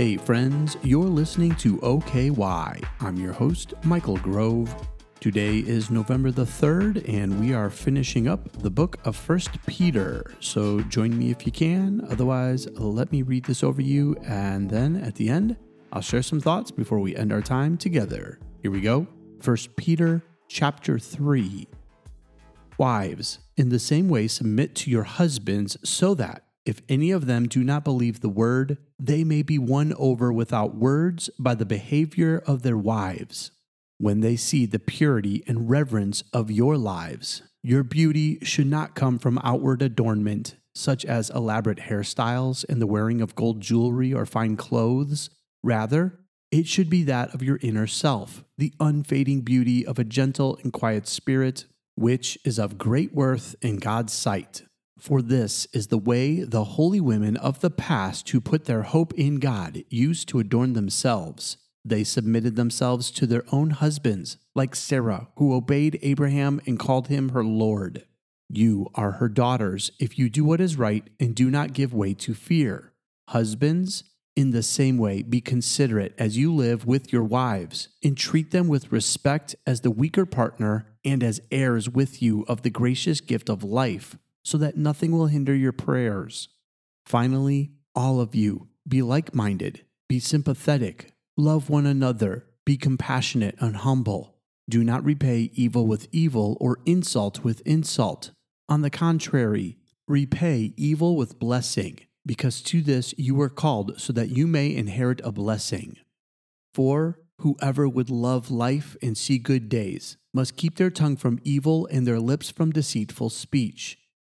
Hey, friends, you're listening to OKY. I'm your host, Michael Grove. Today is November the 3rd, and we are finishing up the book of First Peter. So join me if you can. Otherwise, let me read this over you, and then at the end, I'll share some thoughts before we end our time together. Here we go. First Peter chapter 3. Wives, in the same way, submit to your husbands so that if any of them do not believe the word, they may be won over without words by the behavior of their wives. When they see the purity and reverence of your lives, your beauty should not come from outward adornment, such as elaborate hairstyles and the wearing of gold jewelry or fine clothes. Rather, it should be that of your inner self, the unfading beauty of a gentle and quiet spirit, which is of great worth in God's sight. For this is the way the holy women of the past who put their hope in God used to adorn themselves. They submitted themselves to their own husbands, like Sarah, who obeyed Abraham and called him her Lord. You are her daughters if you do what is right and do not give way to fear. Husbands, in the same way, be considerate as you live with your wives, and treat them with respect as the weaker partner and as heirs with you of the gracious gift of life, so that nothing will hinder your prayers. Finally, all of you, be like minded, be sympathetic, love one another, be compassionate and humble. Do not repay evil with evil or insult with insult. On the contrary, repay evil with blessing, because to this you were called, so that you may inherit a blessing. For whoever would love life and see good days must keep their tongue from evil and their lips from deceitful speech.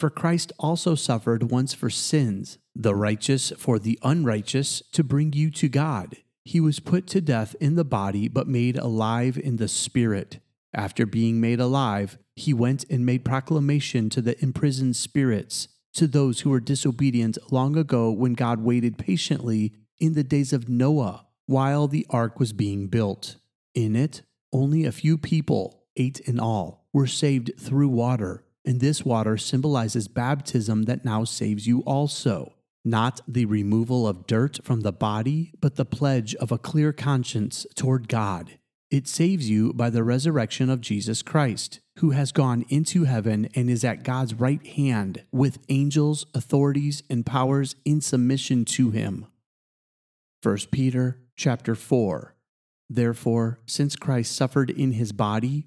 For Christ also suffered once for sins, the righteous for the unrighteous, to bring you to God. He was put to death in the body, but made alive in the spirit. After being made alive, he went and made proclamation to the imprisoned spirits, to those who were disobedient long ago when God waited patiently in the days of Noah while the ark was being built. In it, only a few people, eight in all, were saved through water, and this water symbolizes baptism that now saves you also. Not the removal of dirt from the body, but the pledge of a clear conscience toward God. It saves you by the resurrection of Jesus Christ, who has gone into heaven and is at God's right hand with angels, authorities, and powers in submission to him. 1 Peter chapter 4 Therefore, since Christ suffered in his body,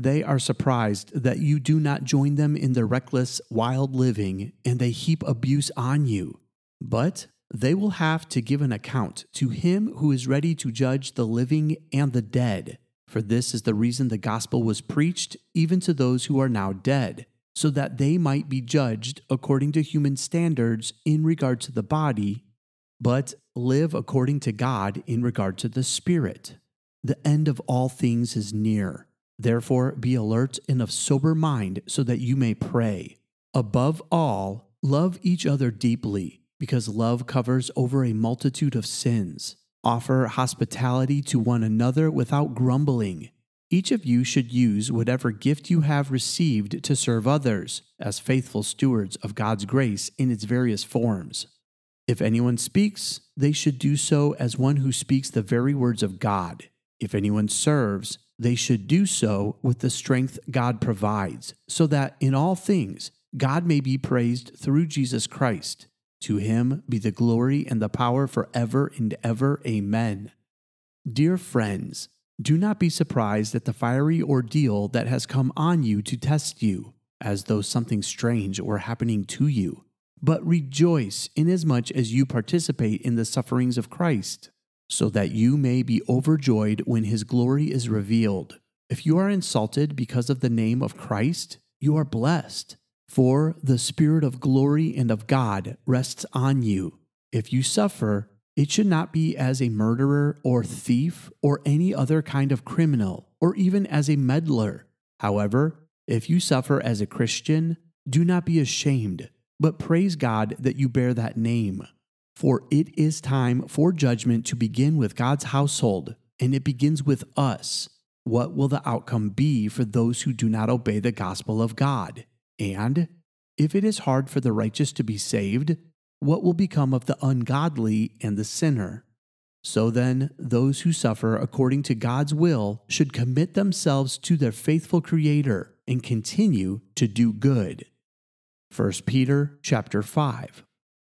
They are surprised that you do not join them in their reckless, wild living, and they heap abuse on you. But they will have to give an account to him who is ready to judge the living and the dead. For this is the reason the gospel was preached even to those who are now dead, so that they might be judged according to human standards in regard to the body, but live according to God in regard to the spirit. The end of all things is near. Therefore, be alert and of sober mind so that you may pray. Above all, love each other deeply because love covers over a multitude of sins. Offer hospitality to one another without grumbling. each of you should use whatever gift you have received to serve others as faithful stewards of God's grace in its various forms. If anyone speaks, they should do so as one who speaks the very words of God. If anyone serves, they should do so with the strength God provides, so that in all things God may be praised through Jesus Christ. To him be the glory and the power forever and ever. Amen. Dear friends, do not be surprised at the fiery ordeal that has come on you to test you, as though something strange were happening to you. But rejoice inasmuch as you participate in the sufferings of Christ, so that you may be overjoyed when his glory is revealed. If you are insulted because of the name of Christ, you are blessed, for the Spirit of glory and of God rests on you. If you suffer, it should not be as a murderer or thief or any other kind of criminal or even as a meddler. However, if you suffer as a Christian, do not be ashamed, but praise God that you bear that name. For it is time for judgment to begin with God's household, and it begins with us. What will the outcome be for those who do not obey the gospel of God? And if it is hard for the righteous to be saved, what will become of the ungodly and the sinner? So then, those who suffer according to God's will should commit themselves to their faithful Creator and continue to do good. 1 Peter chapter 5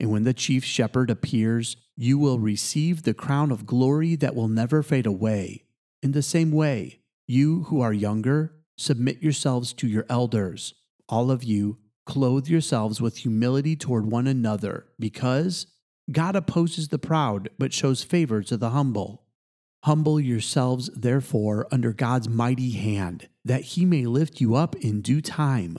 And when the chief shepherd appears, you will receive the crown of glory that will never fade away. In the same way, you who are younger, submit yourselves to your elders. All of you, Clothe yourselves with humility toward one another, because God opposes the proud, but shows favor to the humble. Humble yourselves, therefore, under God's mighty hand, that he may lift you up in due time.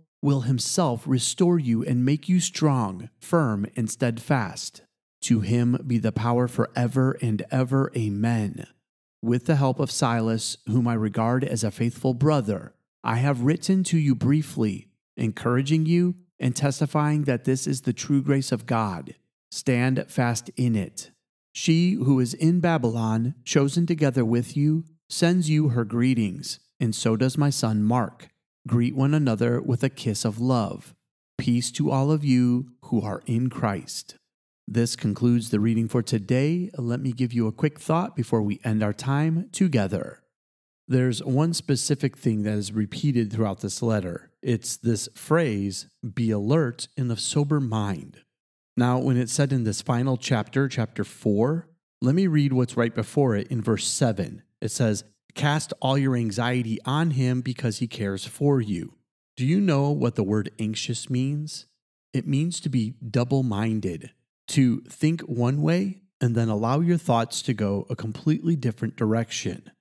will himself restore you and make you strong, firm, and steadfast. To him be the power forever and ever. Amen. With the help of Silas, whom I regard as a faithful brother, I have written to you briefly, encouraging you and testifying that this is the true grace of God. Stand fast in it. She who is in Babylon, chosen together with you, sends you her greetings, and so does my son Mark. Greet one another with a kiss of love. Peace to all of you who are in Christ. This concludes the reading for today. Let me give you a quick thought before we end our time together. There's one specific thing that is repeated throughout this letter. It's this phrase, be alert in of sober mind. Now, when it's said in this final chapter, chapter 4, let me read what's right before it in verse 7. It says, Cast all your anxiety on him because he cares for you. Do you know what the word anxious means? It means to be double minded, to think one way and then allow your thoughts to go a completely different direction.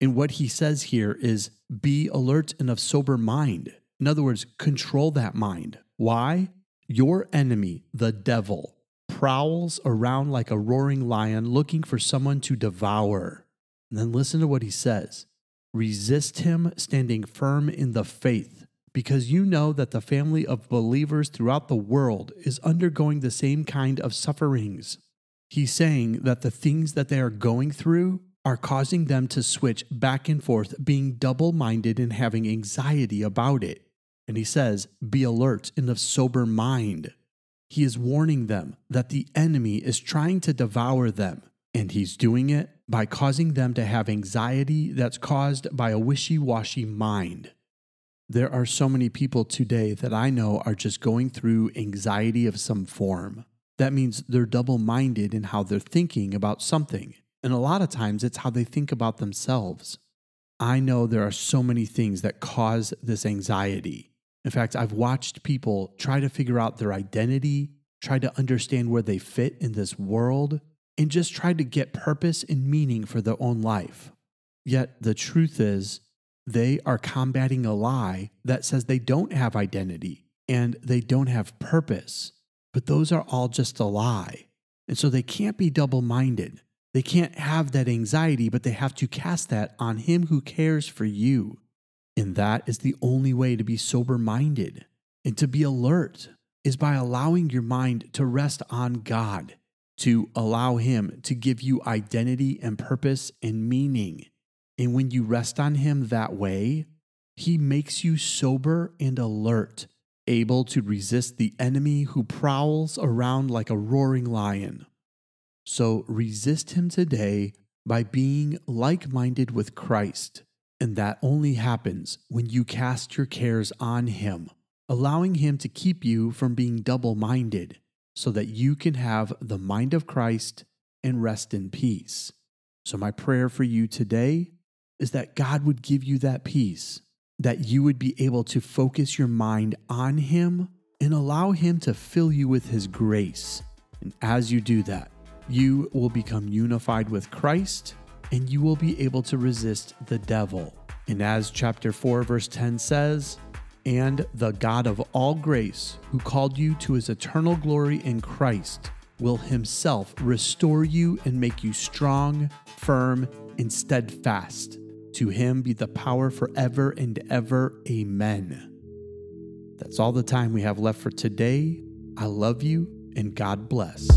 And what he says here is be alert and of sober mind. In other words, control that mind. Why? Your enemy, the devil, prowls around like a roaring lion looking for someone to devour. And then listen to what he says resist him, standing firm in the faith, because you know that the family of believers throughout the world is undergoing the same kind of sufferings. He's saying that the things that they are going through are causing them to switch back and forth, being double minded and having anxiety about it. And he says, Be alert and of sober mind. He is warning them that the enemy is trying to devour them, and he's doing it by causing them to have anxiety that's caused by a wishy washy mind. There are so many people today that I know are just going through anxiety of some form. That means they're double minded in how they're thinking about something. And a lot of times it's how they think about themselves. I know there are so many things that cause this anxiety. In fact, I've watched people try to figure out their identity, try to understand where they fit in this world, and just try to get purpose and meaning for their own life. Yet the truth is, they are combating a lie that says they don't have identity and they don't have purpose. But those are all just a lie. And so they can't be double minded. They can't have that anxiety, but they have to cast that on Him who cares for you. And that is the only way to be sober minded and to be alert is by allowing your mind to rest on God, to allow Him to give you identity and purpose and meaning. And when you rest on Him that way, He makes you sober and alert, able to resist the enemy who prowls around like a roaring lion. So resist Him today by being like minded with Christ. And that only happens when you cast your cares on Him, allowing Him to keep you from being double minded so that you can have the mind of Christ and rest in peace. So, my prayer for you today is that God would give you that peace, that you would be able to focus your mind on Him and allow Him to fill you with His grace. And as you do that, you will become unified with Christ and you will be able to resist the devil. And as chapter 4, verse 10 says, and the God of all grace, who called you to his eternal glory in Christ, will himself restore you and make you strong, firm, and steadfast. To him be the power forever and ever. Amen. That's all the time we have left for today. I love you and God bless.